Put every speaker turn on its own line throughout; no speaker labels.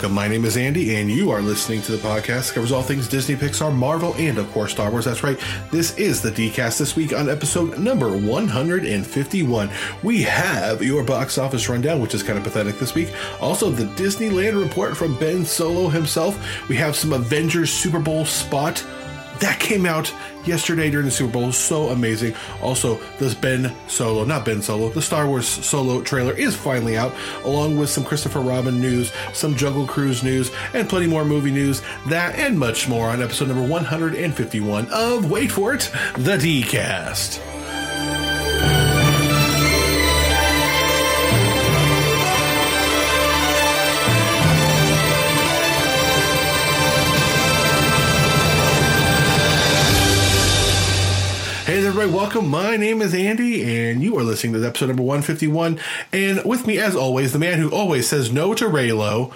Welcome. My name is Andy, and you are listening to the podcast that covers all things Disney, Pixar, Marvel, and of course Star Wars. That's right. This is the DCast this week on episode number 151. We have your box office rundown, which is kind of pathetic this week. Also, the Disneyland report from Ben Solo himself. We have some Avengers Super Bowl spot that came out yesterday during the Super Bowl. So amazing. Also, this Ben Solo, not Ben Solo, the Star Wars Solo trailer is finally out, along with some Christopher Robin news, some Jungle Cruise news, and plenty more movie news. That and much more on episode number 151 of Wait for It, the D-Cast. Hey welcome. My name is Andy, and you are listening to episode number 151. And with me, as always, the man who always says no to Reylo.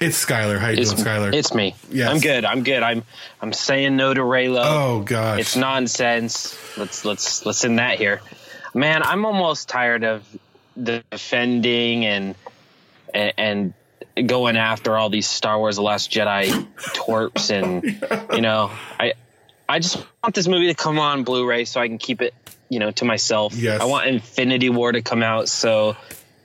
It's Skylar. How you
It's,
doing, Skylar?
it's me.
Yes.
I'm good. I'm good. I'm I'm saying no to Reylo.
Oh gosh.
It's nonsense. Let's let's let's end that here. Man, I'm almost tired of defending and and, and going after all these Star Wars: The Last Jedi twerps, and you know, I I just want this movie to come on Blu-ray so I can keep it, you know, to myself.
Yes.
I want Infinity War to come out so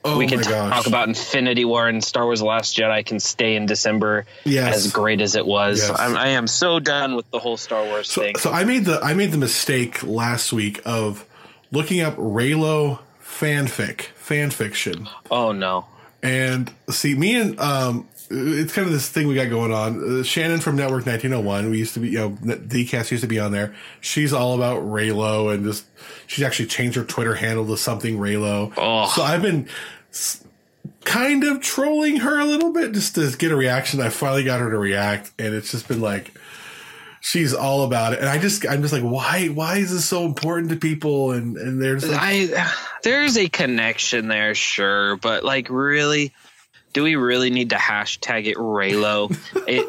Oh
we can talk about Infinity War and Star Wars: The Last Jedi can stay in December
Yes.
as great as it was.
Yes.
I'm, I am so done with the whole Star Wars
So,
thing.
so I made the I made the mistake last week of looking up Reylo fanfic fan fiction.
oh no,
And see, me and um, it's kind of this thing we got going on. Uh, Shannon from Network 1901, we used to be, you know, DCast used to be on there. She's all about Reylo and just, she's actually changed her Twitter handle to something Reylo.
Oh.
So I've been s- kind of trolling her a little bit just to get a reaction. I finally got her to react, and it's just been like, she's all about it. And I just, I'm just like, why, why is this so important to people? And, and they're like,
I there's a connection there, sure, but like, really, do we really need to hashtag it Reylo? it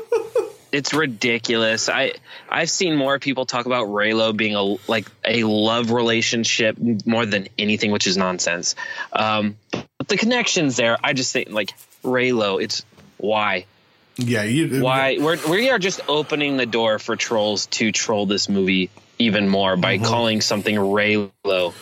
it's ridiculous. I I've seen more people talk about Reylo being a like a love relationship more than anything, which is nonsense. Um, but the connections there, I just think like Reylo. It's why.
yeah, you,
why we're we are just opening the door for trolls to troll this movie even more by
Mm-hmm.
calling something Reylo.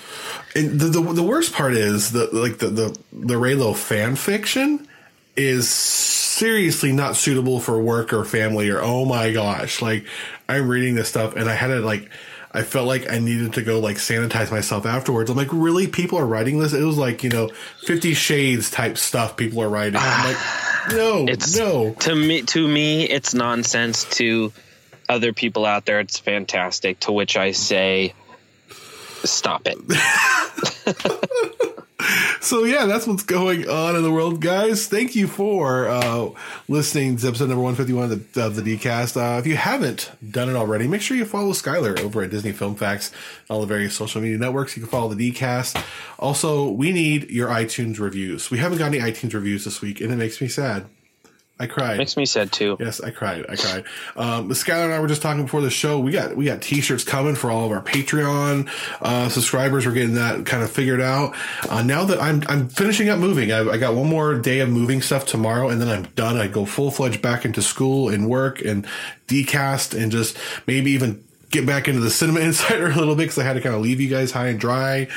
And the, the the worst part is the like the the the Reylo fan fiction is seriously not suitable for work or family or oh my gosh like I'm reading this stuff and I had to like I felt like I needed to go like sanitize myself afterwards. I'm like, really? People are writing this? It was like, you know, Fifty Shades type stuff people are writing. I'm like, no,
It's
no.
to me to me it's nonsense. To other people out there, it's fantastic. To which I say, stop it.
So yeah, that's what's going on in the world, guys. Thank you for uh, listening to episode number one fifty one of the, of the DCast. Uh, if you haven't done it already, make sure you follow Skylar over at Disney Film Facts, all the various social media networks. You can follow the DCast. Also, we need your iTunes reviews. We haven't got any iTunes reviews this week, and it makes me sad. I cried.
Makes me sad too.
Yes, I cried. I cried. Um, Skylar and I were just talking before the show. We got we got t-shirts coming for all of our Patreon uh, subscribers. We're getting that kind of figured out. Uh, now that I'm I'm finishing up moving, I, I got one more day of moving stuff tomorrow, and then I'm done. I go full fledged back into school and work and DCast and just maybe even get back into the cinema insider a little bit because I had to kind of leave you guys high and dry.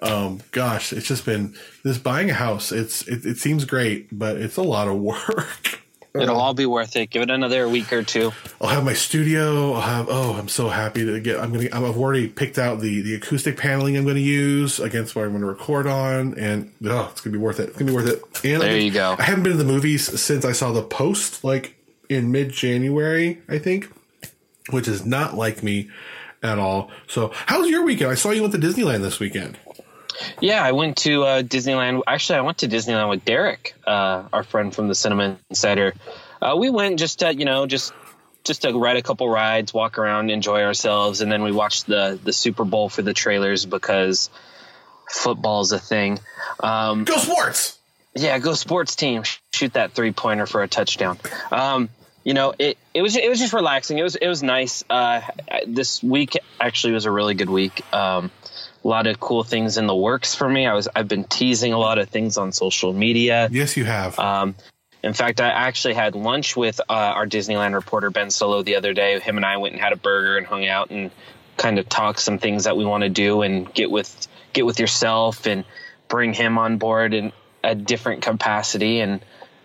Um, gosh, it's just been this buying a house. It's it, it seems great, but it's a lot of work.
It'll uh-huh. all be worth it. Give it another week or two.
I'll have my studio. I'll have. Oh, I'm so happy to get. I'm gonna. I've already picked out the the acoustic paneling I'm going to use against what I'm going to record on, and oh, it's gonna be worth it. It's gonna be worth it. And
There
I,
you go.
I haven't been to the movies since I saw the post, like in mid January, I think, which is not like me at all. So, how's your weekend? I saw you went to Disneyland this weekend.
Yeah, I went to uh, Disneyland. Actually, I went to Disneyland with Derek, uh, our friend from the Cinema Insider. Uh, we went just to, you know, just just to ride a couple rides, walk around, enjoy ourselves, and then we watched the the Super Bowl for the trailers because football's a thing. Um,
Go sports!
yeah, go sports team. Shoot that three pointer for a touchdown. Um, you know, it, it was it was just relaxing. It was it was nice. Uh, this week actually was a really good week. Um, a lot of cool things in the works for me. I was I've been teasing a lot of things on social media.
Yes, you have.
Um, in fact, I actually had lunch with uh, our Disneyland reporter Ben Solo the other day. Him and I went and had a burger and hung out and kind of talk some things that we want to do and get with get with yourself and bring him on board in a different capacity and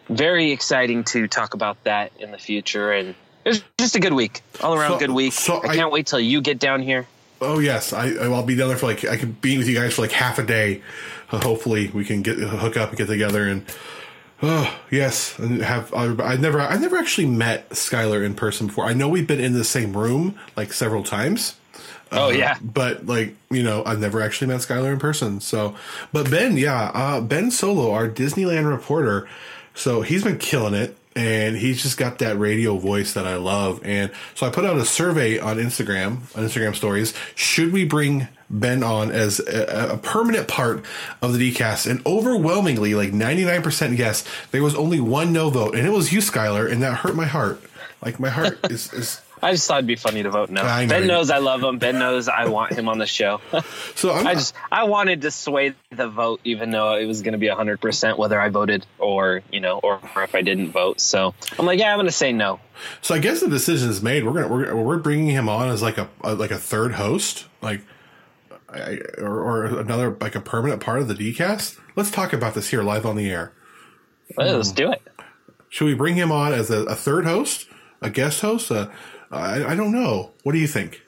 very exciting to talk about that in the future and it was just a good week all around
So-
good week
so
I
I-
can't wait till you get down here
oh yes, I I'll be down there for like I can be with you guys for like half a day. Uh, hopefully, we can get hook up and get together and. Oh yes, and have I, I never I never actually met Skylar in person before. I know we've been in the same room like several times.
oh yeah
but like you know i've never actually met skylar in person so but ben yeah uh ben solo our disneyland reporter so he's been killing it and he's just got that radio voice that i love. And so i put out a survey on instagram on instagram stories. Should we bring ben on as a, a permanent part of the dcast and overwhelmingly like 99% yes there was only one no vote. And it was you skylar and that hurt my heart. Like my heart is is
I just thought it'd be funny to vote no.
Know
Ben
you-
knows I love him. Ben knows I want him on the show.
so I'm,
I just I wanted to sway the vote, even though it was going to be hundred percent whether I voted or you know or, or if I didn't vote. So I'm like, yeah, I'm going to say no.
So I guess the decision is made. We're gonna we're, we're bringing him on as like a, a like a third host, like I, or, or another like a permanent part of the DCast. Let's talk about this here live on the air.
Well, Let's do it.
Should we bring him on as a, a third host, a guest host? Uh, I, I don't know. What do you think?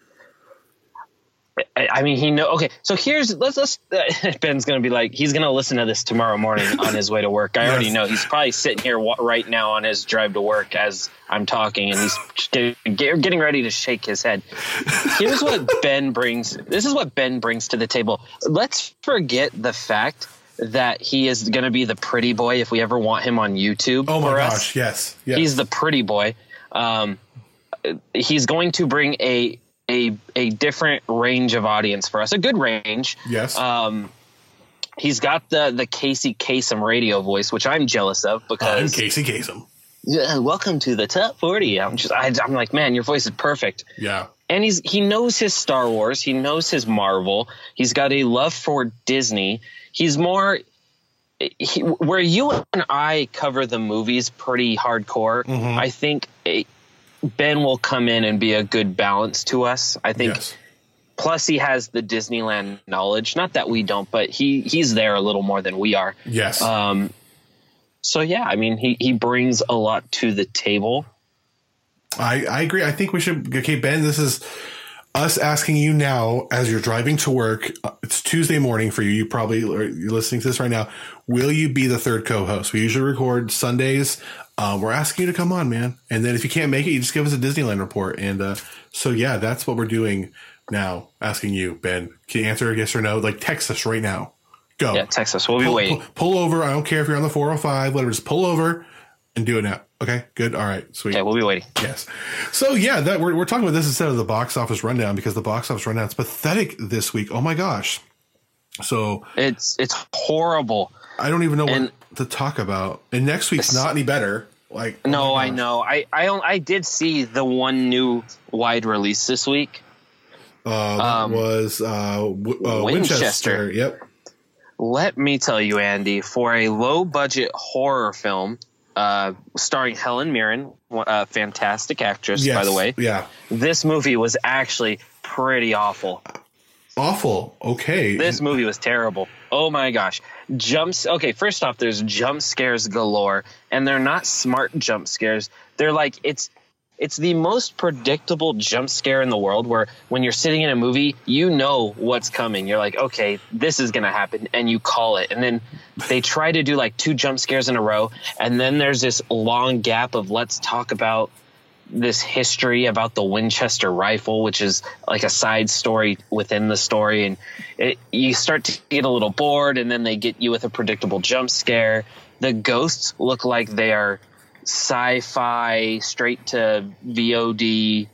I, I mean, he know. Okay, so here's let's let's. Uh, Ben's going to be like, he's going to listen to this tomorrow morning on his way to work. I already know he's probably sitting here wa- right now on his drive to work as I'm talking, and he's get, get- getting ready to shake his head. Here's what Ben brings. This is what Ben brings to the table. Let's forget the fact that he is going to be the pretty boy if we ever want him on YouTube.
Oh my gosh! Yes, yes.
He's the pretty boy. Um, he's going to bring a a a different range of audience for us, a good range.
yes.
Um, he's got the the Casey Kasem radio voice, which I'm jealous of
I'm
because
Casey Kasem.
yeah, welcome to the top forty. I'm just I, I'm like, man, your voice is perfect
Yeah.
and he's he knows his Star Wars, he knows his Marvel, he's got a love for Disney. He's more he, where you and I cover the movies pretty hardcore. I think eh, Ben will come in and be a good balance to us. I think.
Yes.
Plus, he has the Disneyland knowledge. Not that we don't, but he he's there a little more than we are.
Yes.
Um, so yeah, I mean, he he brings a lot to the table.
I, I agree. I think we should. Okay, Ben, this is us asking you now as you're driving to work. uh, It's Tuesday morning for you. You probably are you're listening to this right now. Will you be the third co-host? We usually record Sundays. Um, we're asking you to come on, man. And then if you can't make it, you just give us a Disneyland report. And uh, so yeah, that's what we're doing now. Asking you, Ben, can you answer yes or no? Like text us right now. Go.
Yeah, Texas. We'll be
pull,
waiting.
pull, pull over. I don't care if you're on the 405. Whatever. Just pull over and do it now. Okay. Good. All right. Sweet.
Okay, we'll be waiting.
Yes. So yeah, that we're, we're talking about this instead of the box office rundown because the box office rundown is pathetic this week. Oh my gosh. So
It's it's horrible.
I don't even know
And-
what to talk about. And next week's not any better. Like oh
No,
my
I know. I I I did see the one new wide release this week.
Uh, that
Um,
was uh, w- uh, Winchester.
Winchester.
Yep.
Let me tell you, Andy, for a low budget horror film uh, starring Helen Mirren, a fantastic actress,
Yes.
by the way,
Yeah.
this movie was actually pretty awful.
Awful. Okay.
This movie was terrible. Oh my gosh. Jumps. Okay, first off, there's jump scares galore, and they're not smart jump scares. They're like, it's. It's the most predictable jump scare in the world where when you're sitting in a movie, you know what's coming. You're like, okay, this is going to happen. And you call it. And then they try to do like two jump scares in a row. And then there's this long gap of let's talk about this history about the Winchester rifle, which is like a side story within the story, and it, you start to get a little bored, and then they get you with a predictable jump scare. The ghosts look like they are sci-fi straight to VOD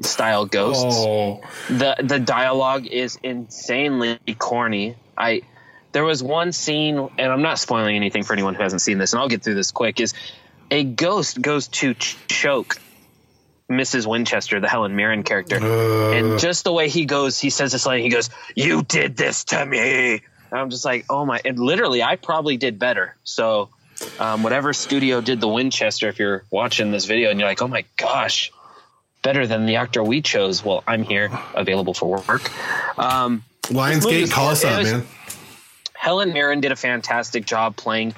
style ghosts.
Oh,
The the dialogue is insanely corny. I there was one scene and I'm not spoiling anything for anyone who hasn't seen this and I'll get through this quick is a ghost goes to ch- choke Mrs. Winchester, the Helen Mirren character.
Uh.
and just the way he goes, he says this line, he goes, You did this to me. And I'm just like, oh my and literally I probably did better. So um, whatever studio did the Winchester, if you're watching this video and you're like, oh my gosh, better than the actor we chose. Well, I'm here, available for work. Um,
Lionsgate, call us up, man.
Helen Mirren did a fantastic job playing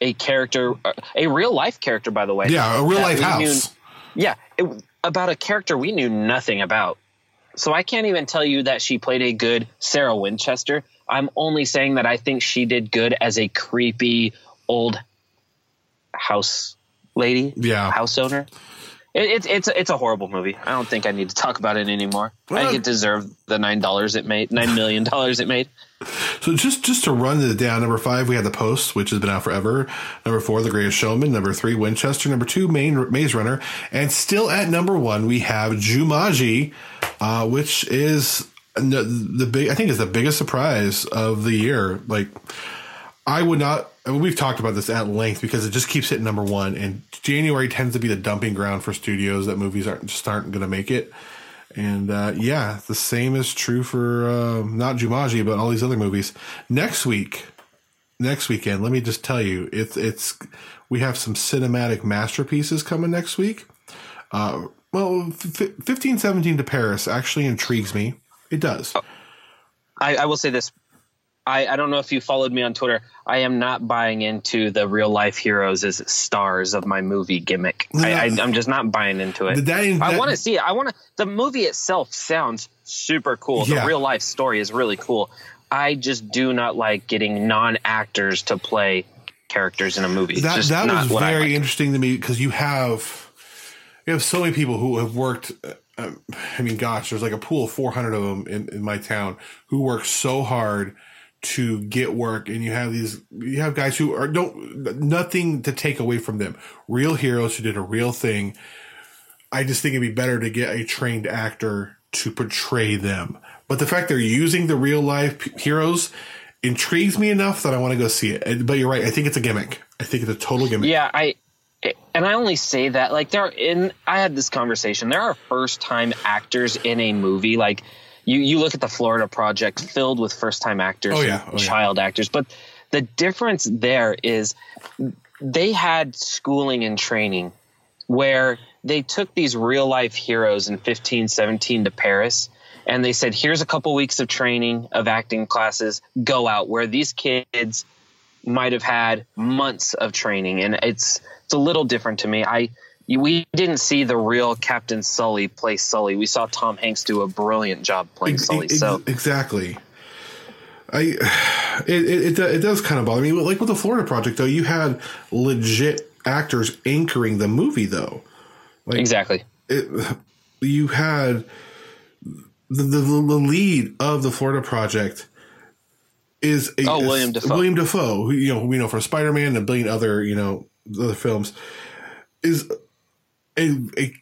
a character, a real life character, by the way.
Yeah, a real life house.
knew- yeah, it, about a character we knew nothing about. So I can't even tell you that she played a good Sarah Winchester. I'm only saying that I think she did good as a creepy old house lady,
Yeah.
house owner. It, it's it's it's a horrible movie. I don't think I need to talk about it anymore. I think it deserved the nine dollars it made, nine million dollars it made.
So just just to run it down, number five, we had the Post, which has been out forever. Number four, The Greatest Showman. Number three, Winchester. Number two, Main Maze Runner. And still at number one, we have Jumanji, uh, which is the, the big. I think is the biggest surprise of the year. Like I would not. I mean, we've talked about this at length because it just keeps hitting number one, and January tends to be the dumping ground for studios that movies aren't just aren't going to make it. And uh, yeah, the same is true for uh, not Jumanji, but all these other movies. Next week, next weekend, let me just tell you, it's it's we have some cinematic masterpieces coming next week. Uh, well, fifteen seventeen to Paris actually intrigues me. It does.
I, I will say this. I, I don't know if you followed me on Twitter. I am not buying into the real life heroes as stars of my movie gimmick. I, I, I'm just not buying into it.
That- that-
I want to see it. I want to. The movie itself sounds super cool.
Yeah.
The real life story is really cool. I just do not like getting non actors to play characters in a movie.
That that was very
like.
interesting to me because you have you have so many people who have worked. uh, Um, I mean, gosh, there's like a pool of 400 of them in, in my town who work so hard to get work, and you have these you have guys who are don't nothing to take away from them. Real heroes who did a real thing. I just think it'd be better to get a trained actor to portray them. But the fact they're using the real life p- heroes intrigues me enough that I want to go see it. But you're right. I think it's a gimmick. I think it's a total gimmick.
Yeah, I and I only say that like there in I had this conversation. There are first time actors in a movie like you you look at the Florida Project filled with first time actors,
Oh, yeah.
and
Oh, yeah.
child actors, but the difference there is they had schooling and training where they took these real life heroes in 15 17 to Paris and they said here's a couple weeks of training of acting classes go out where these kids might have had months of training and it's it's a little different to me i we didn't see the real captain sully play sully we saw tom hanks do a brilliant job playing
Ex-
sully
ex-
so
exactly. I it, it it does kind of bother me. Like with the Florida Project, though, you had legit actors anchoring the movie, though.
Like, exactly
It, you had the, the the lead of the Florida Project is a,
Oh, William Dafoe.
William Dafoe, who you know we know from Spider Man and a billion other you know other films, is a, a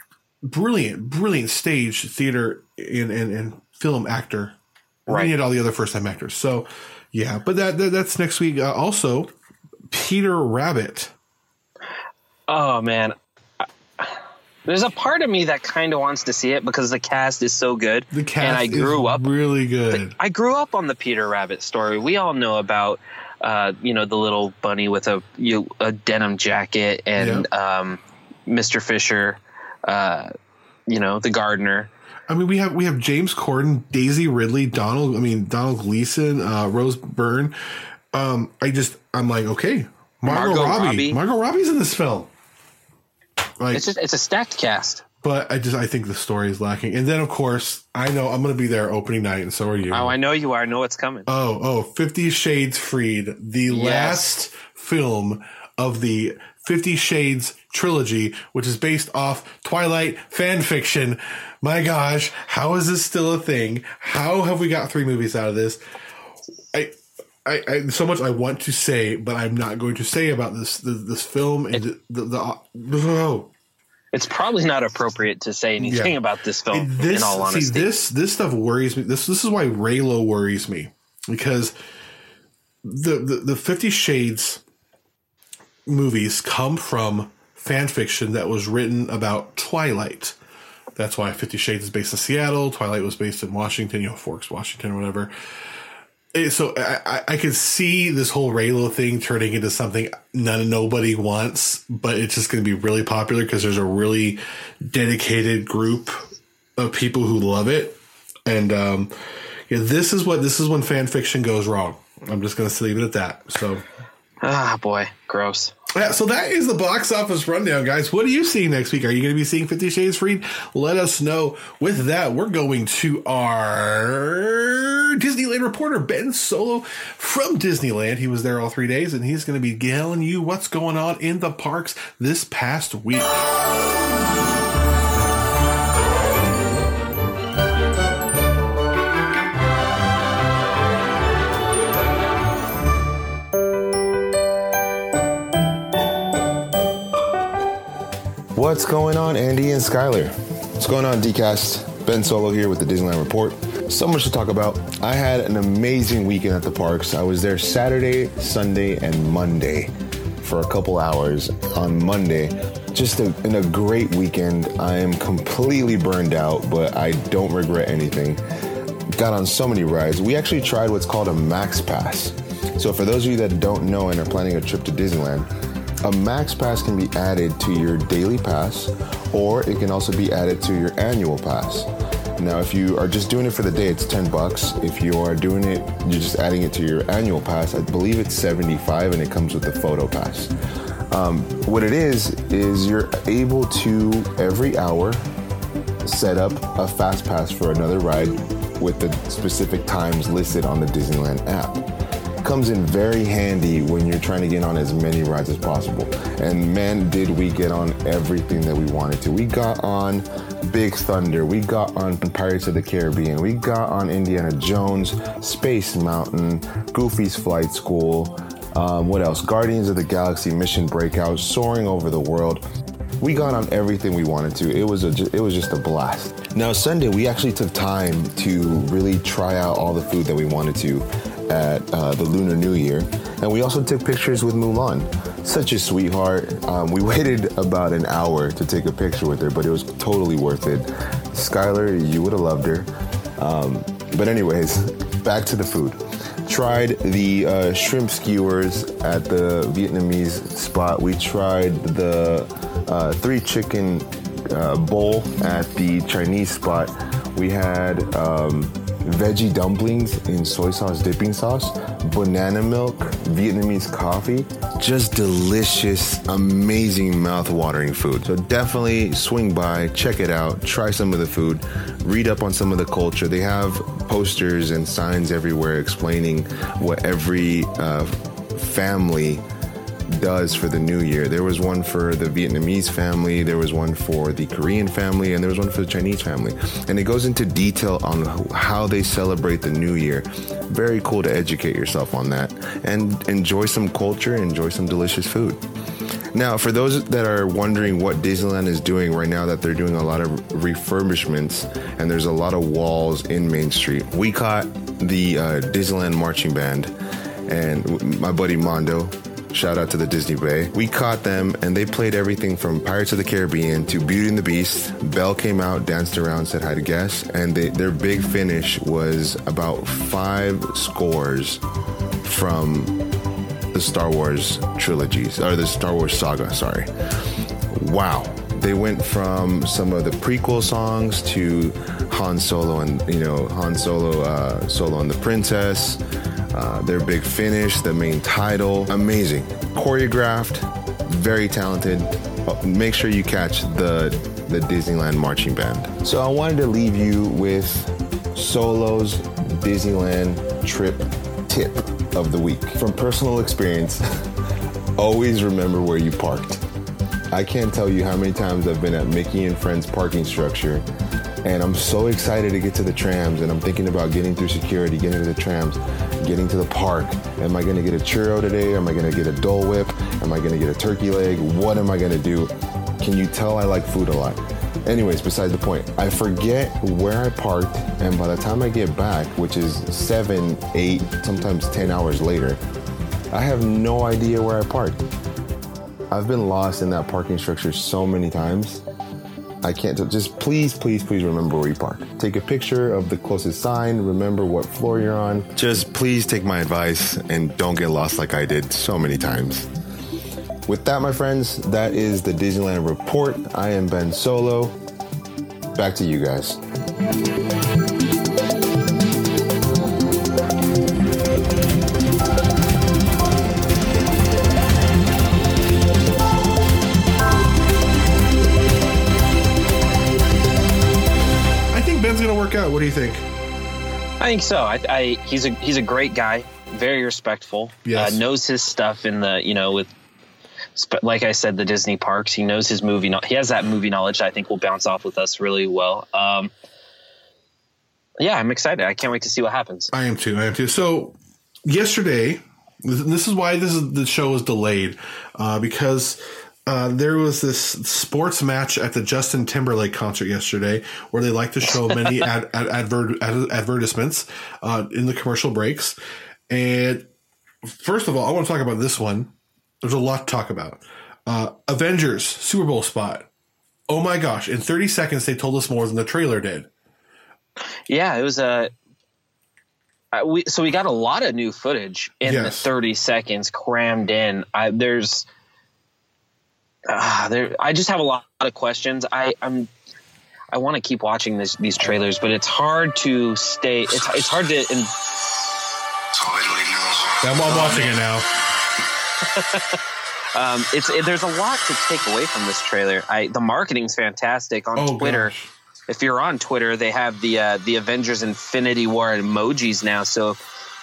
brilliant, brilliant stage theater and, and, and film actor. And
Right.
had all the other first time actors. So, yeah, but that, that that's next week. Uh, also, Peter Rabbit.
oh man there's a part of me that kind of wants to see it because the cast is so good
The cast
and i grew
is
up
really good.
I grew up on the Peter Rabbit story. We all know about, uh, you know, the little bunny with a you, a denim jacket and um, Mr. Fisher, uh, you know, the gardener.
I mean, we have we have James Corden, Daisy Ridley, Donald. I mean, Donald Gleeson, uh, Rose Byrne. Um, I just I'm like, okay, Margot,
Margot
Robbie.
Robbie.
Margot Robbie's in this film. Like,
It's just it's a stacked cast.
but I just I think the story is lacking. And then of course I know I'm going to be there opening night, and so are you.
Oh, I know you are. I know what's coming.
Oh, oh, Fifty Shades Freed, the last film of the Fifty Shades trilogy, which is based off Twilight fan fiction. My gosh, how is this still a thing? How have we got three movies out of this? I I, I so much I want to say, but I'm not going to say about this the, this film and the the, the, the
it's probably not appropriate to say anything yeah. about this film. This, in all honesty,
see, this this stuff worries me. This this is why Reylo worries me because the the, the Fifty Shades movies come from fan fiction that was written about Twilight. That's why Fifty Shades is based in Seattle. Twilight was based in Washington, you know, Forks, Washington, or whatever so I, I could see this whole Reylo thing turning into something none nobody wants, but it's just going to be really popular because there's a really dedicated group of people who love it, and um, yeah, this is what this is when fan fiction goes wrong. I'm just going to leave it at that. So,
ah, boy, gross.
Yeah, so that is the box office rundown, guys. What are you seeing next week? Are you going to be seeing Fifty Shades Freed? Let us know. With that, we're going to our Disneyland reporter, Ben Solo from Disneyland. He was there all three days, and he's going to be telling you what's going on in the parks this past week.
What's going on, Andy and Skylar? What's going on, DCast? Ben Solo here with the Disneyland Report. So much to talk about. I had an amazing weekend at the parks. I was there Saturday, Sunday, and Monday for a couple hours on Monday. Just a, in a great weekend. I am completely burned out, but I don't regret anything. Got on so many rides. We actually tried what's called a Max Pass. So, for those of you that don't know and are planning a trip to Disneyland, a max pass can be added to your daily pass, or it can also be added to your annual pass. Now, if you are just doing it for the day, it's 10 bucks. If you are doing it, you're just adding it to your annual pass, I believe it's 75 and it comes with the photo pass. Um, what it is, is you're able to every hour set up a fast pass for another ride with the specific times listed on the Disneyland app comes in very handy when you're trying to get on as many rides as possible. And man, did we get on everything that we wanted to. We got on Big Thunder, we got on Pirates of the Caribbean, we got on Indiana Jones, Space Mountain, Goofy's Flight School. Um, what else? Guardians of the Galaxy Mission Breakout, soaring over the world. We got on everything we wanted to. It was a, it was just a blast. Now Sunday, we actually took time to really try out all the food that we wanted to at uh, the Lunar New Year. And we also took pictures with Mulan. Such a sweetheart. Um, we waited about an hour to take a picture with her, but it was totally worth it. Skylar, you would have loved her. Um, but, anyways, back to the food. Tried the uh, shrimp skewers at the Vietnamese spot. We tried the uh, three chicken uh, bowl at the Chinese spot. We had um, veggie dumplings in soy sauce dipping sauce, banana milk, Vietnamese coffee. Just delicious, amazing mouth-watering food. So definitely swing by, check it out, try some of the food, read up on some of the culture. They have posters and signs everywhere explaining what every uh, family does for the new year. There was one for the Vietnamese family, there was one for the Korean family, and there was one for the Chinese family. And it goes into detail on how they celebrate the new year. Very cool to educate yourself on that and enjoy some culture, enjoy some delicious food. Now, for those that are wondering what Disneyland is doing right now, that they're doing a lot of refurbishments and there's a lot of walls in Main Street, we caught the uh, Disneyland marching band and my buddy Mondo Shout out to the Disney Bay. We caught them and they played everything from Pirates of the Caribbean to Beauty and the Beast. Belle came out, danced around, said hi to guests, and they, their big finish was about five scores from the Star Wars trilogies, or the Star Wars saga, sorry. Wow. They went from some of the prequel songs to Han Solo and, you know, Han Solo, uh, Solo and the Princess uh, their big finish, the main title, amazing. Choreographed, very talented. Uh, make sure you catch the the Disneyland marching band. So I wanted to leave you with Solo's Disneyland trip tip of the week. From personal experience, always remember where you parked. I can't tell you how many times I've been at Mickey and Friends parking structure and I'm so excited to get to the trams and I'm thinking about getting through security, getting to the trams getting to the park. Am I going to get a churro today? Am I going to get a Dole Whip? Am I going to get a turkey leg? What am I going to do? Can you tell I like food a lot? Anyways, beside the point, I forget where I parked, and by the time I get back, which is seven, eight, sometimes 10 hours later, I have no idea where I parked. I've been lost in that parking structure so many times. I can't. Just please, please, please remember where you park. Take a picture of the closest sign. Remember what floor you're on. Just please take my advice and don't get lost like I did so many times. With that, my friends, that is the Disneyland Report. I am Ben Solo. Back to you guys.
Do you think?
I think so. I, I he's a he's a great guy, very respectful.
Yes.
Uh, knows his stuff in the you know with, sp- like I said, the Disney parks. He knows his movie. He has that movie knowledge. I think will bounce off with us really well. Um, yeah, I'm excited. I can't wait to see what happens.
I am too. I am too. So yesterday, this this is why this is the show is delayed uh, because uh, there was this sports match at the Justin Timberlake concert yesterday where they like to show many ad, ad, advert, ad, advertisements uh, in the commercial breaks. And first of all, I want to talk about this one. There's a lot to talk about. Uh, Avengers Super Bowl spot. Oh my gosh! In 30 seconds, they told us more than the trailer did.
Yeah, it was a. Uh, we so we got a lot of new footage in the 30 seconds crammed in. I there's. Uh, there, I just have a lot of questions. I, I'm, I want to keep watching this, these trailers, but it's hard to stay. It's it's hard to. In,
I'm, I'm watching it now.
um, it's it, there's a lot to take away from this trailer. I the marketing's fantastic on
Oh,
Twitter.
gosh.
If you're on Twitter, they have the uh, the Avengers Infinity War emojis now. So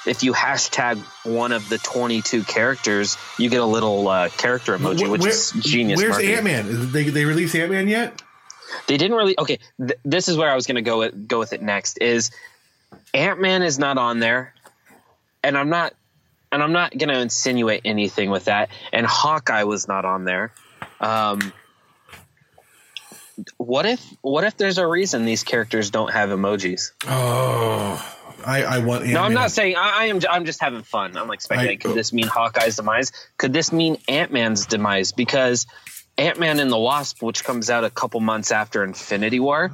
if you hashtag one of the 22 characters, you get a little uh, character emoji, which
where-
is genius.
Where's. Ant Man? They they released Ant Man yet?
They didn't really. Okay, th- this is where I was going to go with, go with it next. Is Ant Man is not on there, and I'm not, and I'm not going to insinuate anything with that. And Hawkeye was not on there. Um, what if what if there's a reason these characters don't have emojis?
Oh, I I want. Ant-Man.
No, I'm not saying I, I am. I'm just having fun. I'm like speculating.
I-
Could this mean Hawkeye's demise? Could this mean Ant Man's demise? Because Ant Man and the Wasp, which comes out a couple months after Infinity War,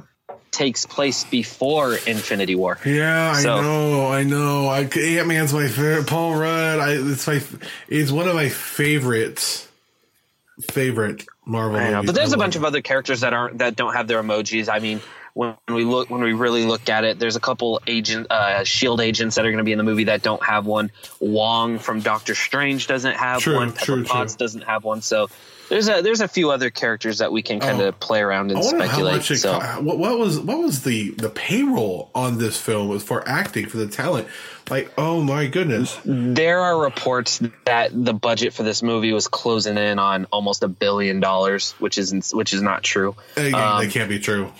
takes place before Infinity War.
Yeah, I
So-
know, I know. I, Ant Man's my favorite. Paul Rudd. I, it's my. It's one of my favorites. Favorite Marvel.
I know, but there's
I
a bunch
it.
of other characters that aren't that don't have their emojis. I mean, when we look when we really look at it, there's a couple agent uh, Shield agents that are going to be in the movie that don't have one. Wong from Doctor Strange doesn't have
True,
one. Pepper
true,
Potts doesn't have one. So there's a there's a few other characters that we can kind
Oh.
of play around and
I wonder how
speculate.
it
so.
what, what was what was the the payroll on this film was for acting for the talent like oh my goodness
There are reports that the budget for this movie was closing in on almost a billion dollars, which is which is not true.
Again,
Um,
that can't be true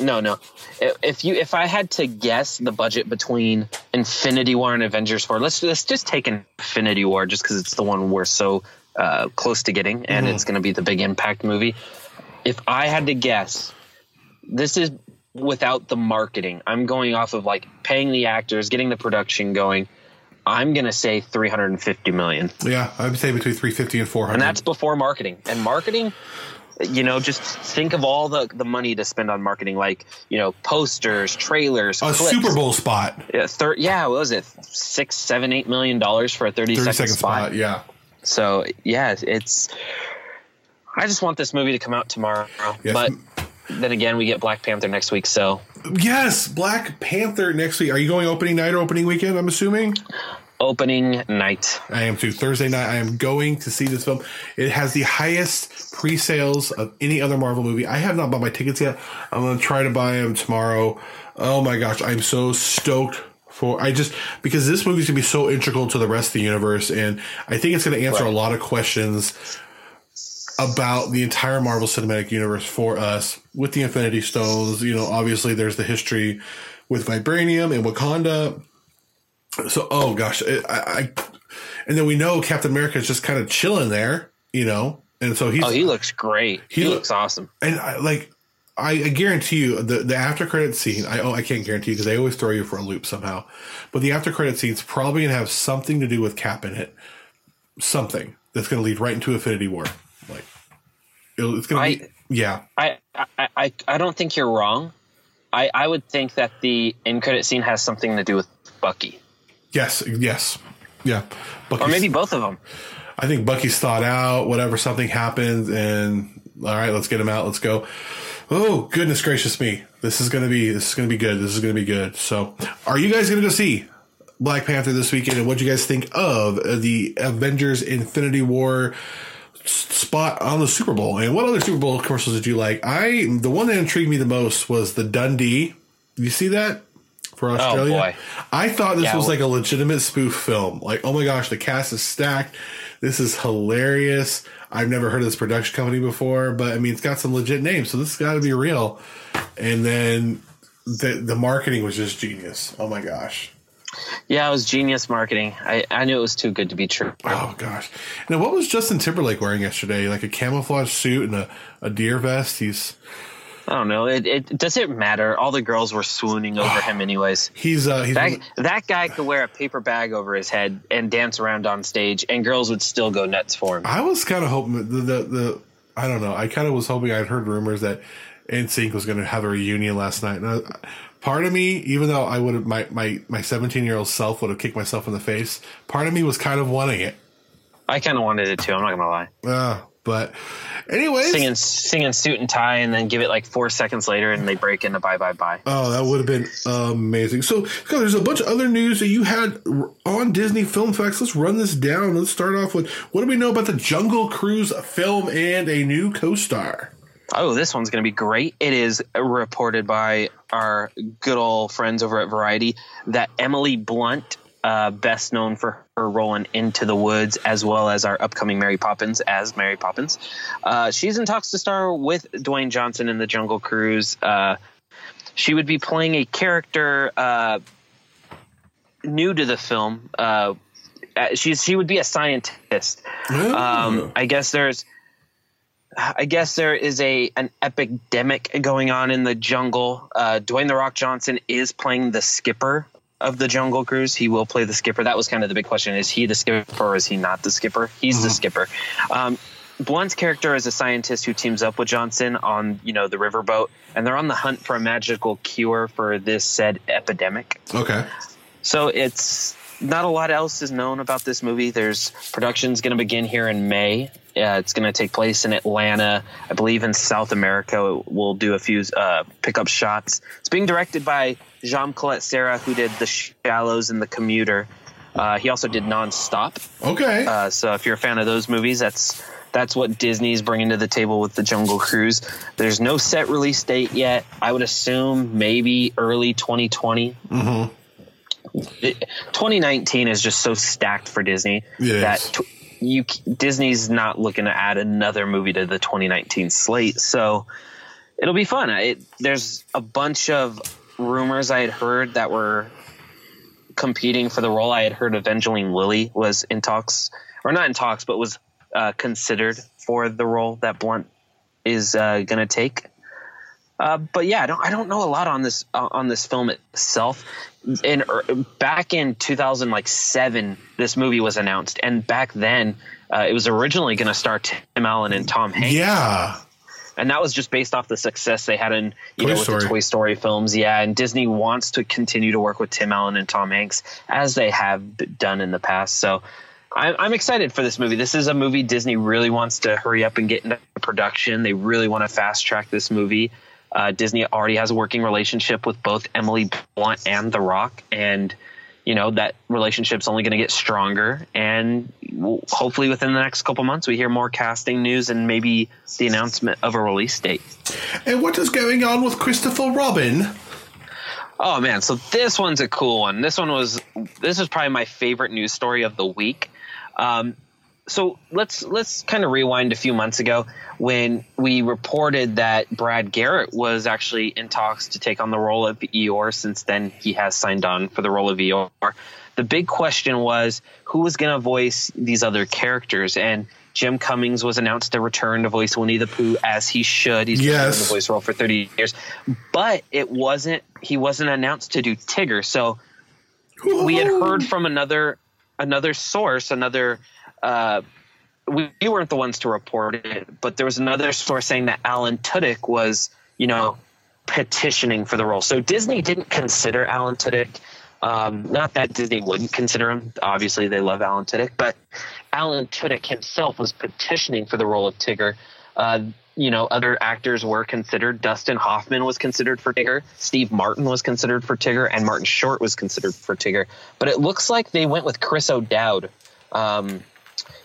No, no. If- you if I had to guess the budget between Infinity War and Avengers Four, let's let's just take Infinity War just because it's the one we're so uh, close to getting, and it's going to be the big impact movie. If I had to guess, this is without the marketing. I'm going off of like paying the actors, getting the production going. I'm going to say 350 million.
yeah I would say between 350 and 400
And that's before marketing. And marketing, you know, just think of all the, the money to spend on marketing, like, you know, posters, trailers,
a
clips.
Super Bowl spot
Yeah, thir- yeah, what was it? Six, seven, eight million dollars for a 30,
30
second,
second
spot.
spot yeah
So, yeah, it's. I just want this movie to come out tomorrow.
Yes.
But then again, we get Black Panther next week. So,
yes Black Panther next week are you going opening night or opening weekend I'm assuming
opening night.
I am too. Thursday night, I am going to see this film. It has the highest pre-sales of any other Marvel movie. I have not bought my tickets yet. I'm going to try to buy them tomorrow. Oh my gosh, I'm so stoked for. I just because this movie is going to be so integral to the rest of the universe, and I think it's going to answer
Right.
a lot of questions about the entire Marvel Cinematic Universe for us with the Infinity Stones. You know, obviously there's the history with Vibranium and Wakanda So, oh gosh, I, I and then we know Captain America is just kind of chilling there, you know, and so he's
Oh, he looks great.
He
He,
look-
looks awesome.
and I, like I, I guarantee you the the after credit scene. I oh I can't guarantee because they always throw you for a loop somehow, but the after credit scene's probably gonna have something to do with Cap in it, something that's gonna lead right into Infinity War. Like it'll, it's gonna
I-
be yeah.
I, I, I, I don't think you're wrong. I, I would think that the end credit scene has something to do with Bucky,
Yes, yes, yeah. Bucky's,
or maybe both of them.
I think Bucky's thought out. Whatever, something happens, and all right, let's get him out. Let's go. Oh goodness gracious me! This is gonna be this is gonna be good. This is gonna be good. So, are you guys gonna go see Black Panther this weekend? And what do you guys think of the Avengers: Infinity War? Spot on the Super Bowl, and what other Super Bowl commercials did you like? I the one that intrigued me the most was the Dundee. You see that for oh, Australia?
boy.
I thought this
Yeah,
was
well-
like a legitimate spoof film. Like, oh my gosh, the cast is stacked. This is hilarious. I've never heard of this production company before, but I mean, it's got some legit names, so this has got to be real. And then the the marketing was just genius. Oh my gosh.
Yeah, it was genius marketing. I, I knew it was too good to be true.
Oh gosh. Now, what was Justin Timberlake wearing yesterday? Like a camouflage suit and a, a deer vest. He's
I don't know. It, it does it matter. All the girls were swooning over him, anyways.
he's uh he's
That that guy could wear a paper bag over his head and dance around on stage, and girls would still go nuts for him.
I was kind of hoping the, the the I don't know. I kind of was hoping I'd heard rumors that NSYNC was going to have a reunion last night. And I, part of me, even though I would have my my my 17 year old self would have kicked myself in the face, part of me was kind of wanting it.
I kind of wanted it too. I'm not gonna lie.
Uh, but anyways,
Singing singing suit and tie, and then give it like four seconds later, and they break into bye bye bye.
Oh, that would have been amazing. So, there's a bunch of other news that you had on Disney Film Facts. Let's run this down. Let's start off with what do we know about the Jungle Cruise film and a new co-star?
Oh, this one's going to be great. It is reported by our good old friends over at Variety that Emily Blunt, uh, best known for her role in Into the Woods, as well as our upcoming Mary Poppins as Mary Poppins, uh, she's in talks to star with Dwayne Johnson in the Jungle Cruise. Uh, she would be playing a character uh, new to the film. Uh, uh, she's she would be a scientist. Um, I guess there's I guess there is a an epidemic going on in the jungle. Uh, Dwayne the Rock Johnson is playing the skipper of the Jungle Cruise. He will play the skipper. That was kind of the big question: is he the skipper or is he not the skipper? He's the skipper. Um, Blunt's character is a scientist who teams up with Johnson on you know the riverboat, and they're on the hunt for a magical cure for this said epidemic.
Okay.
So it's not a lot else is known about this movie. There's production's going to begin here in May. Uh, it's going to take place in Atlanta, I believe, in South America. We'll do a few uh, pickup shots. It's being directed by Jean Collet-Serra, who did The Shallows and The Commuter. Uh, he also did Nonstop.
Okay.
Uh, so if you're a fan of those movies, that's that's what Disney's bringing to the table with the Jungle Cruise. There's no set release date yet. I would assume maybe early 2020. Mm-hmm. 2019 is just so stacked for Disney
It
that t- you Disney's not looking to add another movie to the 2019 slate. So it'll be fun. It, there's a bunch of rumors I had heard that were competing for the role. I had heard Evangeline Lilly was in talks, or not in talks, but was uh, considered for the role that Blunt is uh, going to take. Uh, but yeah, I don't I don't know a lot on this uh, on this film itself. In er, back in 2007, this movie was announced, and back then uh, it was originally going to star Tim Allen and Tom Hanks
yeah.
And that was just based off the success they had in you
Toy
know with
Story.
the Toy Story films. Yeah, and Disney wants to continue to work with Tim Allen and Tom Hanks as they have done in the past. So. I'm, I'm excited for this movie. This is a movie Disney really wants to hurry up and get into production. They really want to fast track this movie. Uh, Disney already has a working relationship with both Emily Blunt and The Rock, and you know that relationship's only going to get stronger. And hopefully, within the next couple months, we hear more casting news and maybe the announcement of a release date.
And what is going on with Christopher Robin?
Oh man, so this one's a cool one. This one was this is probably my favorite news story of the week. Um, so let's let's kind of rewind a few months ago when we reported that Brad Garrett was actually in talks to take on the role of Eeyore. Since then, he has signed on for the role of Eeyore. the big question was who was going to voice these other characters, and Jim Cummings was announced to return to voice Winnie the Pooh as he should. He's been
Yes.
doing the voice role for 30 years, but it wasn't. He wasn't announced to do Tigger, so we had heard from another another source, another. Uh, we, we weren't the ones to report it, but there was another source saying that Alan Tudyk was, you know, petitioning for the role. So Disney didn't consider Alan Tudyk. Um, not that Disney wouldn't consider him. Obviously, they love Alan Tudyk, but Alan Tudyk himself was petitioning for the role of Tigger. Uh, you know, other actors were considered. Dustin Hoffman was considered for Tigger. Steve Martin was considered for Tigger, and Martin Short was considered for Tigger. But it looks like they went with Chris O'Dowd. Um,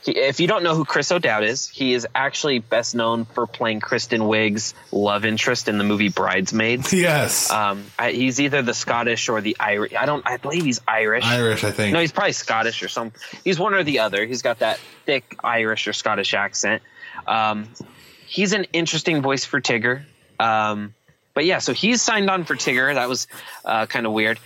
he, if you don't know who Chris O'Dowd is, he is actually best known for playing Kristen Wiig's love interest in the movie Bridesmaids.
Yes.
Um, I, he's either the Scottish or the Irish. I don't. I believe he's Irish.
Irish, I think.
No, he's probably Scottish or some. He's one or the other. He's got that thick Irish or Scottish accent. Um, he's an interesting voice for Tigger. Um, but yeah, so he's signed on for Tigger. That was uh, kind of weird,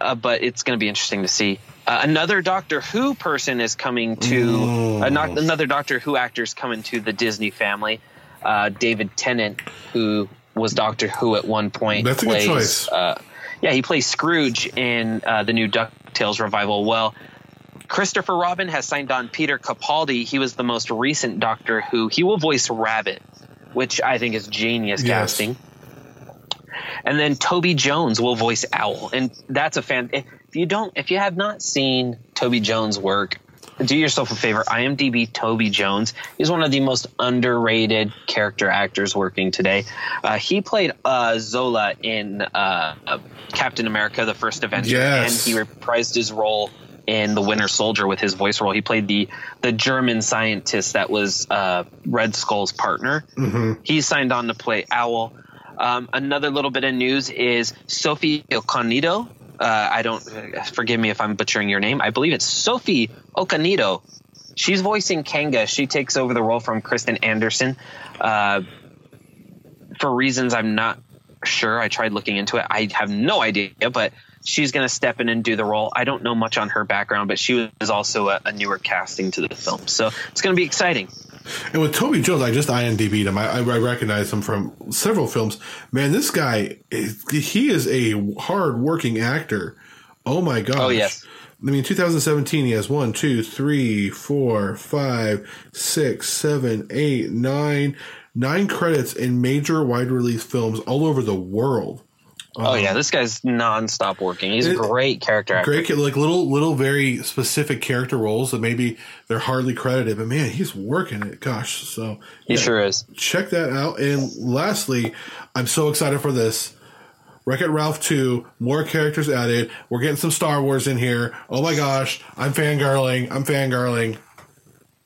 uh, but it's going to be interesting to see. Uh, another Doctor Who person is coming to uh, not, another Doctor Who actor is coming to the Disney family. Uh, David Tennant, who was Doctor Who at one point,
That's a good
plays,
choice.
Uh, yeah, he plays Scrooge in uh, the new DuckTales revival. Well, Christopher Robin has signed on Peter Capaldi. He was the most recent Doctor Who. He will voice Rabbit, which I think is genius
Yes.
casting. And then Toby Jones will voice Owl, and that's a fan. If you don't, if you have not seen Toby Jones' work, do yourself a favor. IMDb Toby Jones. He's one of the most underrated character actors working today. Uh, he played uh, Zola in uh, Captain America: The First Avenger,
Yes.
and he reprised his role in The Winter Soldier with his voice role. He played the the German scientist that was uh, Red Skull's partner. He signed on to play Owl. Um, another little bit of news is Sophie Okonedo. Uh, I don't forgive me if I'm butchering your name. I believe it's Sophie Okonedo. She's voicing Kanga. She takes over the role from Kristen Anderson. Uh, for reasons I'm not sure. I tried looking into it. I have no idea, but she's going to step in and do the role. I don't know much on her background, but she was also a, a newer casting to the film. So it's going to be exciting.
And with Toby Jones, I just IMDb'd him. I, I recognize him from several films. Man, this guy, is, he is a hard working actor. Oh my gosh.
Oh, yes.
I mean, 2017, he has one, two, three, four, five, six, seven, eight, nine, nine credits in major wide release films all over the world.
Oh yeah, um, this guy's nonstop working. He's a great character actor.
Great, like little, little, very specific character roles that maybe they're hardly credited, but man, he's working it. Gosh, so
He
yeah.
sure is.
check that out. And lastly, I'm so excited for this. Wreck It Ralph 2, more characters added. We're getting some Star Wars in here. Oh my gosh, I'm fangirling. I'm fangirling.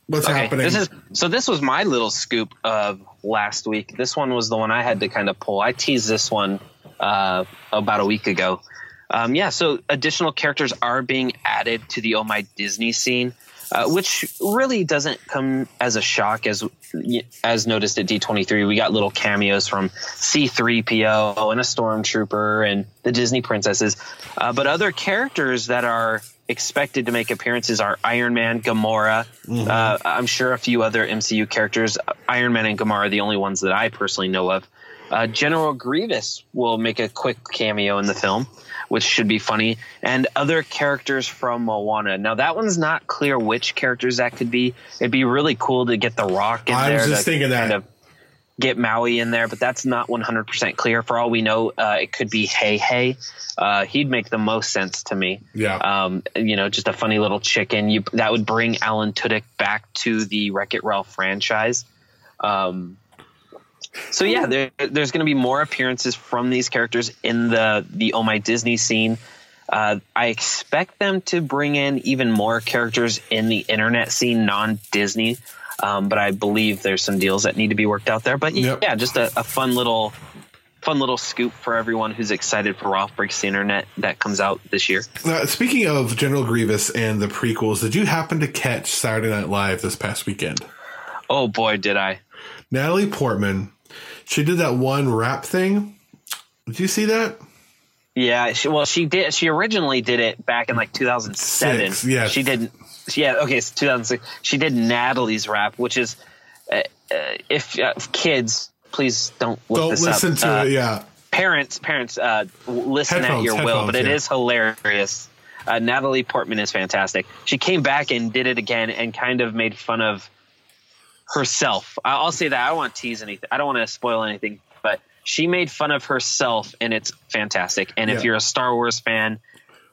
What's
Okay,
happening?
this is so. This was my little scoop of last week. This one was the one I had to kind of pull. I teased this one uh, about a week ago. Um, yeah, so additional characters are being added to the Oh My Disney scene, uh, which really doesn't come as a shock as as noticed at D23. We got little cameos from C3PO and a stormtrooper and the Disney princesses, uh, but other characters that are expected to make appearances are Iron Man, Gamora. Uh, I'm sure a few other MCU characters. Iron Man and Gamora are the only ones that I personally know of. Uh, General Grievous will make a quick cameo in the film, which should be funny, and other characters from Moana. Now that one's not clear which characters that could be. It'd be really cool to get The Rock in
I
there.
was just
to
thinking that.
kind of get Maui in there, but that's not 100% clear. For all we know, uh, it could be Heihei. Uh, he'd make the most sense to me.
Yeah.
Um, you know, just a funny little chicken. You that would bring Alan Tudyk back to the Wreck It Ralph franchise. Um, so yeah, there, there's going to be more appearances from these characters in the the Oh My Disney scene. Uh, I expect them to bring in even more characters in the internet scene, non Disney. Um, but I believe there's some deals that need to be worked out there. But
Yep.
yeah, just a, a fun little, fun little scoop for everyone who's excited for Ralph Breaks the Internet that comes out this year.
Now, speaking of General Grievous and the prequels, did you happen to catch Saturday Night Live this past weekend?
Oh boy, did I!
Natalie Portman, she did that one rap thing. Did you see that?
Yeah, she, well, she did. She originally did it back in like 2007.
Six, yes.
she did. Yeah, okay, it's 2006. She did Natalie's rap, which is uh, uh, if, uh, kids, please don't look
Don't
this
listen
up.
to
Uh,
it. Yeah.
Parents, parents, uh, listen
Headphones,
at your will, but it
yeah.
is hilarious. Uh, Natalie Portman is fantastic. She came back and did it again and kind of made fun of herself. I'll say that. I don't want to tease anything. I don't want to spoil anything, but she made fun of herself and it's fantastic. And
Yeah.
if you're a Star Wars fan,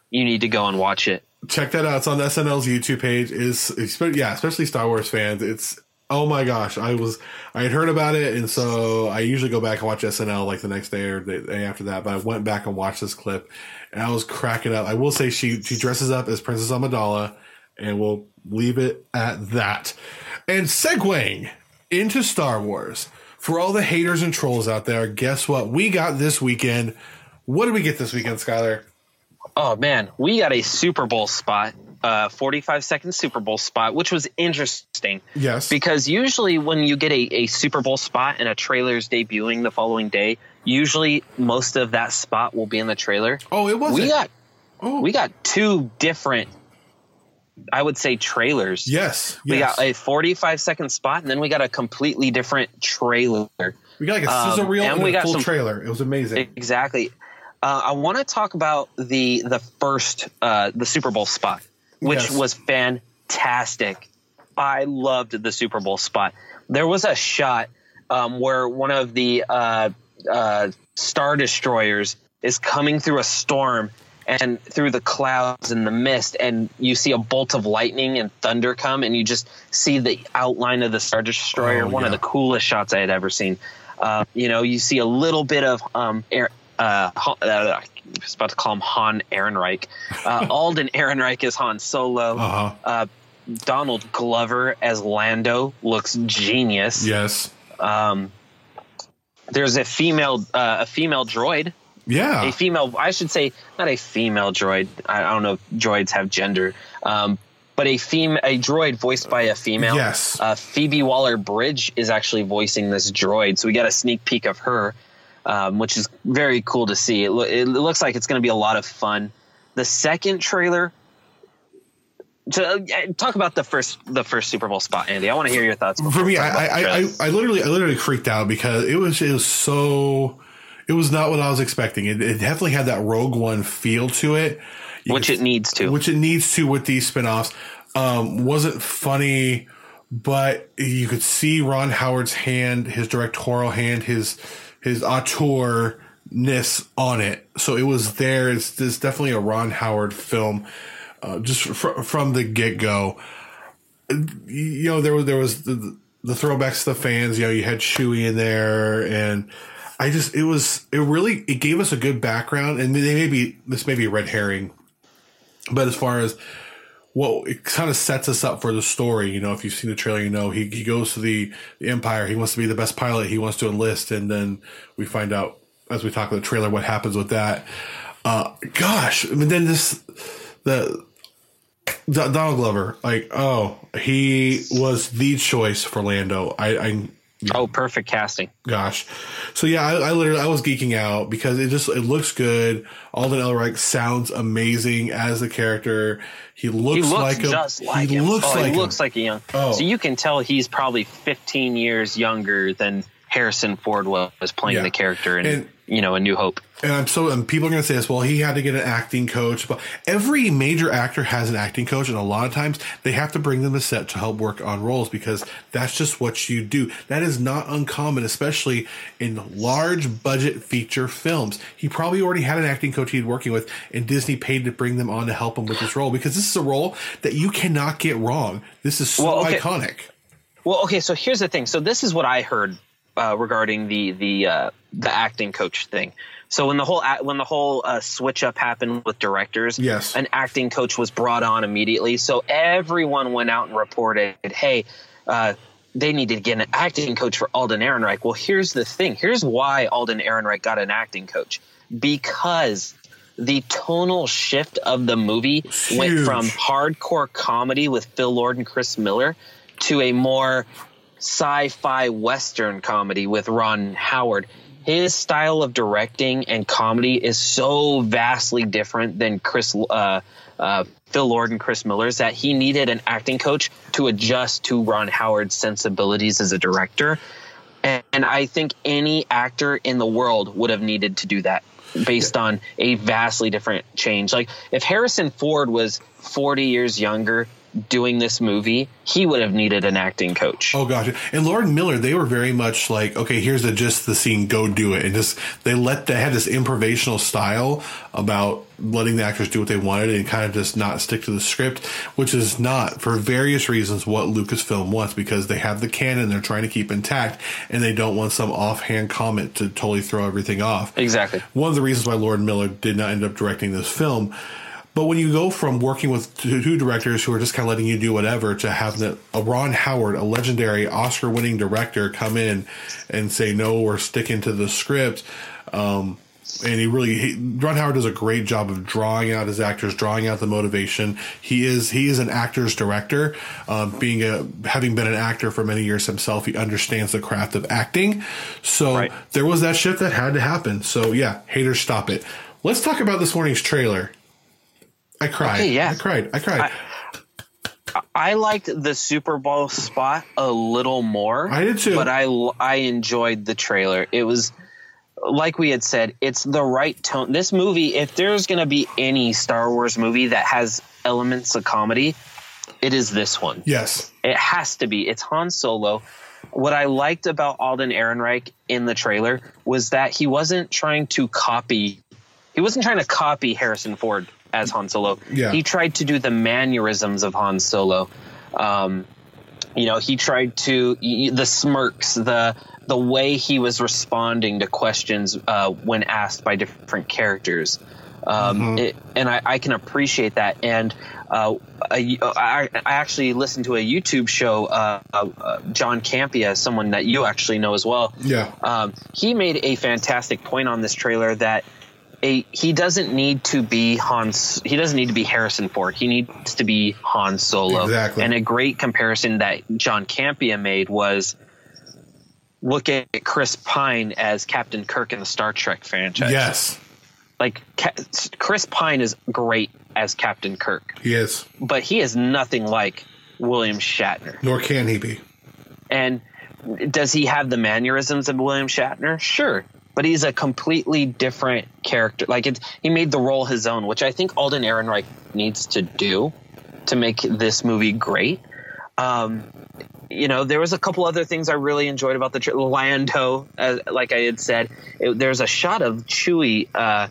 you need to go and watch it.
check that out. It's on SNL's YouTube page. Is yeah, especially Star Wars fans. It's oh my gosh, I was I had heard about it, and so I usually go back and watch SNL like the next day or the day after that. But I went back and watched this clip, and I was cracking up. I will say she she dresses up as Princess Amidala, and we'll leave it at that. And segueing into Star Wars for all the haters and trolls out there, guess what we got this weekend? What did we get this weekend, Skylar?
Oh man, we got a Super Bowl spot, uh, 45 second Super Bowl spot, which was interesting
Yes,
because usually when you get a, a Super Bowl spot and a trailer's debuting the following day, usually most of that spot will be in the trailer.
oh, it wasn't.
We got
oh,
we got two different, I would say, trailers.
yes,
We
yes.
got a 45 second spot, and then we got a completely different trailer.
We got like a
Um,
reel
and
and,
we
a
got
full
some-
trailer. It was amazing.
Exactly. Uh, I want to talk about the the first uh, the Super Bowl spot, which
Yes.
was fantastic. I loved the Super Bowl spot. There was a shot um, where one of the uh, uh, star destroyers is coming through a storm and through the clouds and the mist, and you see a bolt of lightning and thunder come, and you just see the outline of the star destroyer.
Oh,
one of the coolest shots I had ever seen. Uh, you know, you see a little bit of um, air, uh, uh, I was about to call him Han Ehrenreich. Uh, Alden Ehrenreich is Han Solo.
Uh-huh.
Uh, Donald Glover as Lando looks genius.
Yes.
Um, there's a female, uh, a female droid,
Yeah.
a female. I should say not a female droid. I, I don't know if droids have gender, um, but a fem- a droid voiced by a female.
Yes.
Uh, Phoebe Waller Bridge is actually voicing this droid, so we got a sneak peek of her, um, which is very cool to see. It, lo- it looks like it's going to be a lot of fun. The second trailer. To, uh, talk about the first the first Super Bowl spot, Andy. I want to hear your thoughts.
For me, I, I, I. I literally, I literally freaked out because it was, it was so, it was not what I was expecting. It, it definitely had that Rogue One feel to it, You
which
could-
it needs to.
which it needs to with these spinoffs. Um, wasn't funny, but you could see Ron Howard's hand, his directorial hand, his his auteurness on it. So it was there. It's, it's definitely a Ron Howard film, uh, just fr- from the get go. You know, there was there was the, the throwbacks to the fans. You know, you had Chewie in there, and I just it was it really it gave us a good background. And they may be this may be a red herring, but as far as well, it kind of sets us up for the story. You know, if you've seen the trailer, you know he, he goes to the, the Empire. He wants to be the best pilot. He wants to enlist, and then we find out as we talk about the trailer what happens with that. Uh, gosh, mean, then this the Donald Glover, like, oh, he was the choice for Lando. I, I
oh, perfect casting.
gosh. So yeah, I, I literally I was geeking out because it just it looks good. Alden Ehrenreich sounds amazing as the character. He looks,
He looks
like him.
like
he
him.
looks
oh,
like
he looks
him.
like a young.
Oh.
So you can tell he's probably 15 years younger than Harrison Ford was playing
Yeah.
the character in
And-
you know A New Hope.
And I'm so and people are going to say this. Well, he had to get an acting coach, but every major actor has an acting coach, and a lot of times they have to bring them to set to help work on roles because that's just what you do. That is not uncommon, especially in large budget feature films. He probably already had an acting coach he'd working with, and Disney paid to bring them on to help him with this role because this is a role that you cannot get wrong. This is so
Well, okay.
iconic.
Well, okay, so here's the thing. So this is what I heard uh, regarding the the uh, the acting coach thing. So when the whole when the whole uh, switch up happened with directors,
Yes.
an acting coach was brought on immediately. So everyone went out and reported, "Hey, uh, they need to get an acting coach for Alden Ehrenreich." Well, here's the thing. Here's why Alden Ehrenreich got an acting coach because the tonal shift of the movie went from hardcore comedy with Phil Lord and Chris Miller to a more sci-fi western comedy with Ron Howard. his style of directing and comedy is so vastly different than Chris uh, uh, Phil Lord and Chris Miller's that he needed an acting coach to adjust to Ron Howard's sensibilities as a director. And, and I think any actor in the world would have needed to do that based on a vastly different change. Like if Harrison Ford was 40 years younger doing this movie, he would have needed an acting coach.
Oh gosh. And Lord and Miller, they were very much like, okay, here's the just the scene, go do it. And just they let they had this improvisational style about letting the actors do what they wanted and kind of just not stick to the script, which is not for various reasons what Lucasfilm wants because they have the canon they're trying to keep intact and they don't want some offhand comment to totally throw everything off.
Exactly.
One of the reasons why Lord Miller did not end up directing this film but when you go from working with two directors who are just kind of letting you do whatever to having a Ron Howard, a legendary Oscar winning director, come in and say, no, we're sticking to the script. Um, and he really he, Ron Howard does a great job of drawing out his actors, drawing out the motivation. He is he is an actor's director. Um, being a having been an actor for many years himself, he understands the craft of acting. So right. there was that shift that had to happen. So yeah, haters, stop it. Let's talk about this morning's trailer. I cried. Okay, yeah. I cried. I cried.
I, I liked the Super Bowl spot a little more.
I did too.
But I, I enjoyed the trailer. It was, like we had said, it's the right tone. This movie, if there's going to be any Star Wars movie that has elements of comedy, it is this one.
Yes.
It has to be. It's Han Solo. What I liked about Alden Ehrenreich in the trailer was that he wasn't trying to copy. He wasn't trying to copy Harrison Ford as Han Solo.
Yeah.
He tried to do the mannerisms of Han Solo. Um, you know, he tried to the smirks, the the way he was responding to questions uh, when asked by different characters. Um, mm-hmm. it, and I, I, can appreciate that. And uh, I, I, actually listened to a YouTube show, uh, uh, John Campea, someone that you actually know as well.
Yeah.
Um, he made a fantastic point on this trailer that a he doesn't need to be Han. He doesn't need to be Harrison Ford. He needs to be Han Solo.
Exactly.
And a great comparison that John Campea made was look at Chris Pine as Captain Kirk in the Star Trek franchise.
Yes.
Like Chris Pine is great as Captain Kirk.
He is.
But he is nothing like William Shatner.
Nor can he be.
And does he have the mannerisms of William Shatner? Sure but he's a completely different character. Like it's, he made the role his own, which I think Alden Ehrenreich needs to do to make this movie great. Um, you know, there was a couple other things I really enjoyed about the tri- Lando, uh, like I had said. It, there's a shot of Chewie, uh,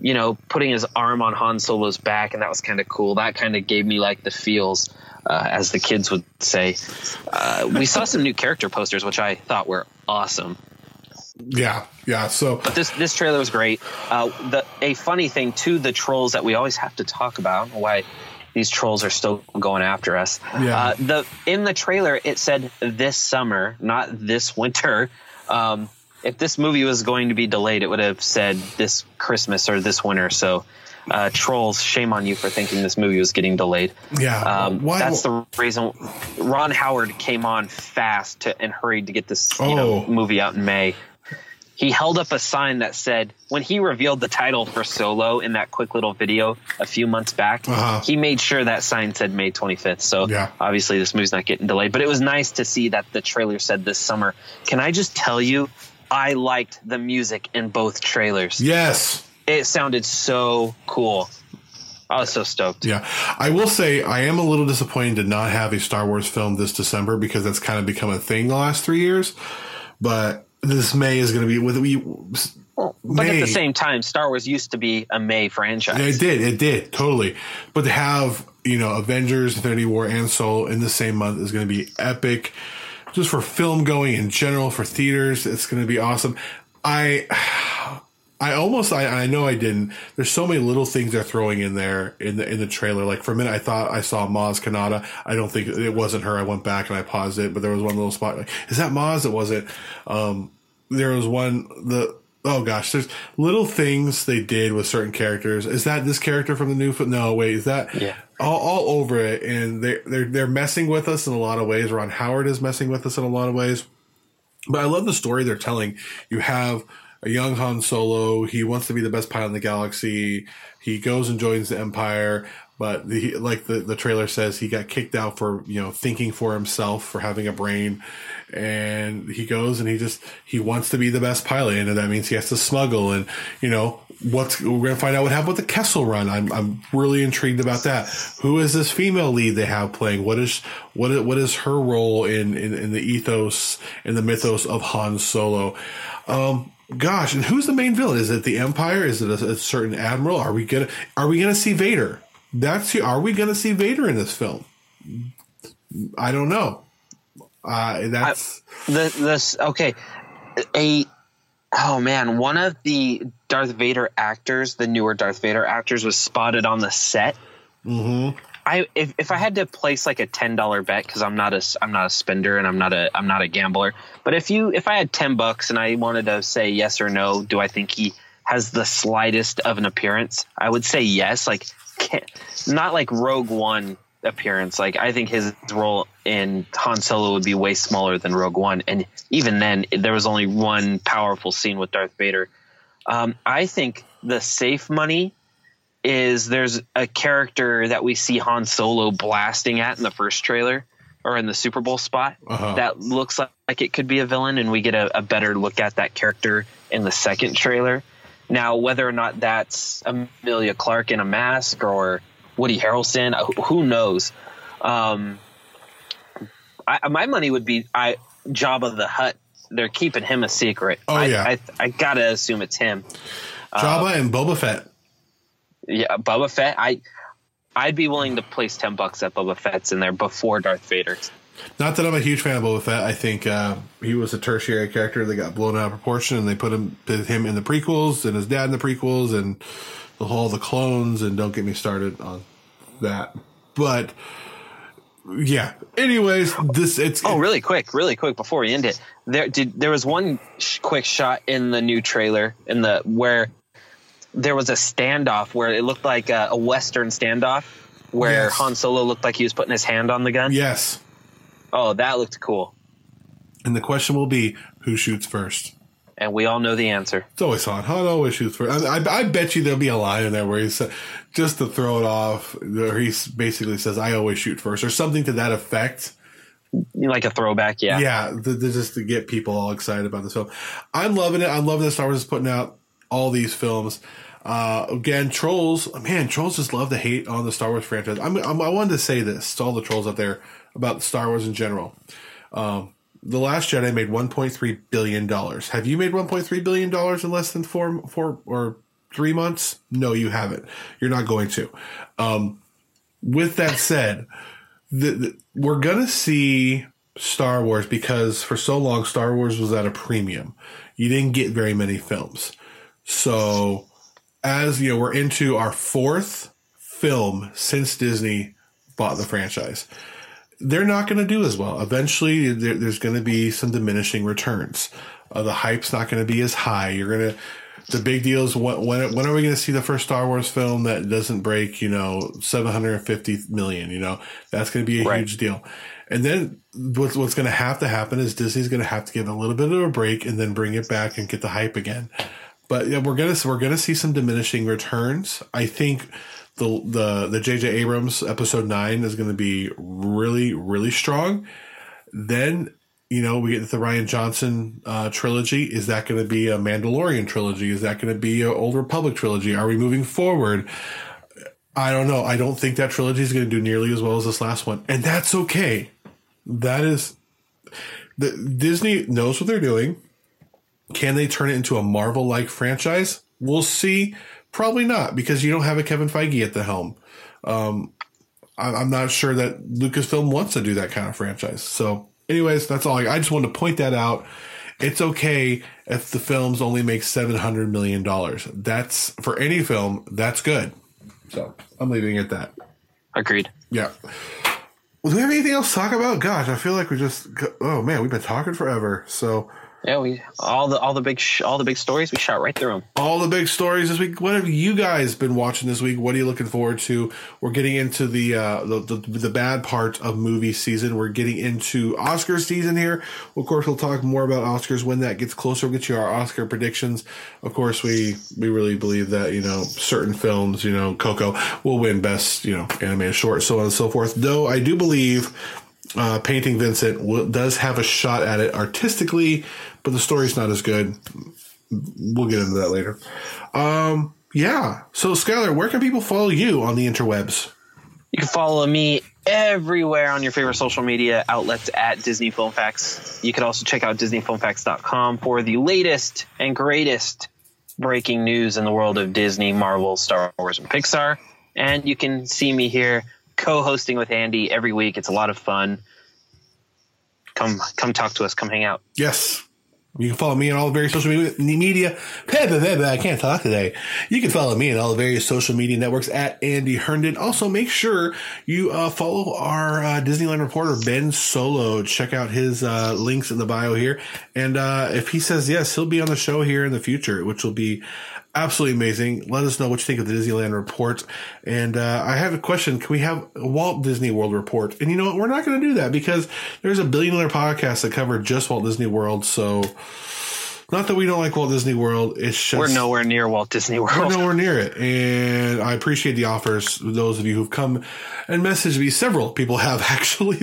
you know, putting his arm on Han Solo's back, and that was kind of cool. That kind of gave me like the feels, uh, as the kids would say. Uh, we saw some new character posters, which I thought were awesome.
Yeah, yeah. So,
but this this trailer was great. Uh, the a funny thing too, the trolls that we always have to talk about. Why these trolls are still going after us.
Yeah.
Uh, the in the trailer it said this summer, not this winter. Um, if this movie was going to be delayed, it would have said this Christmas or this winter. So, uh, trolls, shame on you for thinking this movie was getting delayed.
Yeah,
um, Why? that's the reason. Ron Howard came on fast to, and hurried to get this you oh. know, movie out in May he held up a sign that said when he revealed the title for Solo in that quick little video a few months back, uh-huh. he made sure that sign said May 25th. So
yeah.
obviously this movie's not getting delayed, but it was nice to see that the trailer said this summer. Can I just tell you, I liked the music in both trailers.
Yes.
It sounded so cool. I was so stoked.
Yeah. I will say I am a little disappointed to not have a Star Wars film this December because that's kind of become a thing the last three years. But this May is going to be with we.
Well, but May. at the same time, Star Wars used to be a May franchise.
It did. It did totally. But to have you know Avengers, Infinity War, and Solo in the same month is going to be epic. Just for film going in general, for theaters, it's going to be awesome. I I almost I, I know I didn't. There's so many little things they're throwing in there in the in the trailer. Like for a minute, I thought I saw Maz Kanata. I don't think it wasn't her. I went back and I paused it, but there was one little spot. Like, is that Maz? It wasn't. Um, there was one the oh gosh, there's little things they did with certain characters. Is that this character from the new? Foot No, wait, is that
yeah.
all, all over it? And they they're they're messing with us in a lot of ways. Ron Howard is messing with us in a lot of ways. But I love the story they're telling. You have a young Han Solo. He wants to be the best pilot in the galaxy. He goes and joins the Empire, but the, like the, the trailer says, he got kicked out for, you know, thinking for himself, for having a brain. And he goes and he just, he wants to be the best pilot. And that means he has to smuggle. And, you know, what's, we're to find out what happened with the Kessel run. I'm, I'm really intrigued about that. Who is this female lead they have playing? What is, what is, what is her role in, in, in the ethos and the mythos of Han Solo? Um, gosh, and who's the main villain? Is it the Empire? Is it a, a certain admiral? Are we gonna are we gonna see Vader? That's are we gonna see Vader in this film? I don't know. Uh, that's
I, the this okay. A oh man, one of the Darth Vader actors, the newer Darth Vader actors, was spotted on the set.
Mm-hmm.
I if, if I had to place like a ten dollar bet because I'm not a I'm not a spender and I'm not a I'm not a gambler. But if you if I had ten bucks and I wanted to say yes or no, do I think he has the slightest of an appearance? I would say yes. Like not like Rogue One appearance. Like I think his role in Han Solo would be way smaller than Rogue One, and even then there was only one powerful scene with Darth Vader. Um, I think the safe money is there's a character that we see Han Solo blasting at in the first trailer or in the Super Bowl spot
uh-huh.
that looks like, like, it could be a villain, and we get a, a, better look at that character in the second trailer. Now, whether or not that's Emilia Clarke in a mask or Woody Harrelson, uh, who knows? Um, I, my money would be I Jabba the Hutt. They're keeping him a secret.
Oh
I,
yeah,
I, I gotta assume it's him.
Jabba um, and Boba Fett
yeah, Boba Fett. I I'd be willing to place ten bucks at Boba Fett's in there before Darth Vader.
Not that I'm a huge fan of Boba Fett. I think uh, he was a tertiary character that got blown out of proportion, and they put him put him in the prequels and his dad in the prequels and the whole the clones. And don't get me started on that. But yeah. Anyways, this it's
oh really quick, really quick before we end it. There did there was one sh- quick shot in the new trailer in the where there was a standoff where it looked like a, a Western standoff where yes. Han Solo looked like he was putting his hand on the gun.
Yes.
Oh, that looked cool.
And the question will be who shoots first?
And we all know the answer.
It's always Han. Han always shoots first. I, I, I bet you there'll be a line in there where he he's just to throw it off, where he basically says, I always shoot first, or something to that effect
like a throwback, yeah,
yeah, the, the, just to get people all excited about this film. I'm loving it. I'm loving that Star Wars is putting out all these films. Uh, again, trolls, man, trolls just love to hate on the Star Wars franchise. I'm, I'm, i wanted to say this to all the trolls out there about Star Wars in general. Um, the Last Jedi made 1.3 billion dollars. Have you made 1.3 billion dollars in less than four, four or three months? No, you haven't. You're not going to. Um, with that said, the, the, we're gonna see Star Wars because for so long Star Wars was at a premium. You didn't get very many films. So as you know, we're into our fourth film since Disney bought the franchise. They're not going to do as well. Eventually, there, there's going to be some diminishing returns. Uh, the hype's not going to be as high. You're going to. The big deal is when, when, when are we going to see the first Star Wars film that doesn't break, you know, 750 million? You know, that's going to be a right. huge deal. And then what's, what's going to have to happen is Disney's going to have to give a little bit of a break and then bring it back and get the hype again. But yeah, we're gonna we're gonna see some diminishing returns. I think the the the J.J. Abrams episode nine is going to be really really strong. Then you know we get the Rian Johnson uh, trilogy. Is that going to be a Mandalorian trilogy? Is that going to be an Old Republic trilogy? Are we moving forward? I don't know. I don't think that trilogy is going to do nearly as well as this last one, and that's okay. That is the Disney knows what they're doing. Can they turn it into a Marvel like franchise? We'll see. Probably not because you don't have a Kevin Feige at the helm. Um, I'm not sure that Lucasfilm wants to do that kind of franchise. So, anyways, that's all. I, I just wanted to point that out. It's okay if the films only make seven hundred million dollars. That's for any film. That's good. So I'm leaving it at that.
Agreed.
Yeah. Well, do we have anything else to talk about? Gosh, I feel like we just. Oh man, we've been talking forever. So
Yeah, we all the all the big sh- all the big stories we shot right through them.
All the big stories this week. What have you guys been watching this week? What are you looking forward to? We're getting into the uh, the, the, the bad part of movie season. We're getting into Oscar season here. Of course, we'll talk more about Oscars when that gets closer. We'll get you our Oscar predictions. Of course, we we really believe that you know certain films, you know, Coco will win best, you know, animated short, so on and so forth. Though I do believe uh, Painting Vincent does have a shot at it artistically, but the story's not as good. We'll get into that later. Um, yeah. So, Skylar, where can people follow you on the interwebs?
You can follow me everywhere on your favorite social media outlets at Disney Film Facts. You can also check out DisneyFilmFacts.com for the latest and greatest breaking news in the world of Disney, Marvel, Star Wars, and Pixar. And you can see me here co-hosting with Andy every week. It's a lot of fun. Come, come talk to us. Come hang out.
Yes. You can follow me on all the various social media. Media. I can't talk today. You can follow me on all the various social media networks at Andy Herndon. Also, make sure you uh, follow our uh, Disneyland reporter Ben Solo. Check out his uh, links in the bio here, and uh, if he says yes, he'll be on the show here in the future, which will be absolutely amazing. Let us know what you think of the Disneyland report. And uh, I have a question: Can we have a Walt Disney World report? And you know what? We're not going to do that because there's a billion dollar podcast that cover just Walt Disney World. So. Not that we don't like Walt Disney World. It's just
we're nowhere near Walt Disney World.
We're nowhere near it, and I appreciate the offers. Those of you who've come and messaged me, several people have actually.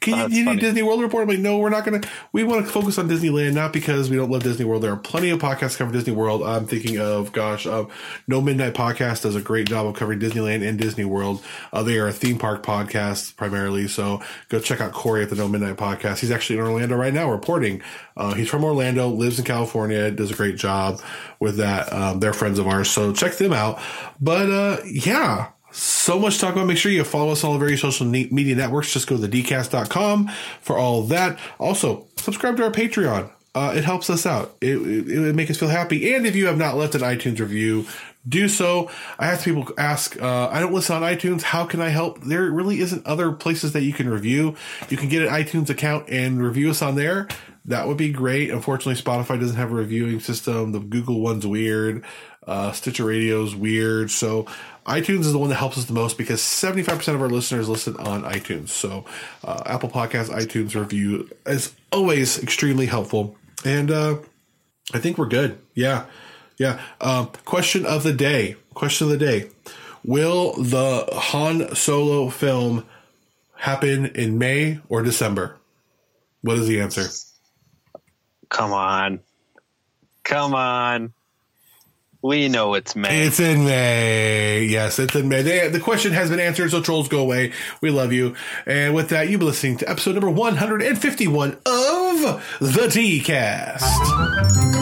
Can oh, you, you need Disney World report? I'm like, no, we're not going to. We want to focus on Disneyland, not because we don't love Disney World. There are plenty of podcasts cover Disney World. I'm thinking of, gosh, uh, No Midnight Podcast does a great job of covering Disneyland and Disney World. Uh, they are a theme park podcast primarily, so go check out Corey at the No Midnight Podcast. He's actually in Orlando right now reporting. Uh, he's from Orlando, lives in California, does a great job with that. Um, they're friends of ours, so check them out. But uh, yeah, so much to talk about. Make sure you follow us on all the various social media networks. Just go to thedcast.com for all that. Also, subscribe to our Patreon. Uh, it helps us out. It, it, it would make us feel happy. And if you have not left an iTunes review, do so. I have people ask, uh, I don't listen on iTunes. How can I help? There really isn't other places that you can review. You can get an iTunes account and review us on there. That would be great. Unfortunately, Spotify doesn't have a reviewing system. The Google one's weird. Uh, Stitcher Radio's weird. So iTunes is the one that helps us the most because 75% of our listeners listen on iTunes. So uh, Apple Podcast, iTunes review is always extremely helpful. And uh, I think we're good. Yeah. Yeah. Um, question of the day. Question of the day. Will the Han Solo film happen in May or December? What is the answer?
Come on. Come on. We know it's May.
It's in May. Yes, it's in May. They, the question has been answered, so trolls go away. We love you. And with that, you've been listening to episode number 151 of The DCast.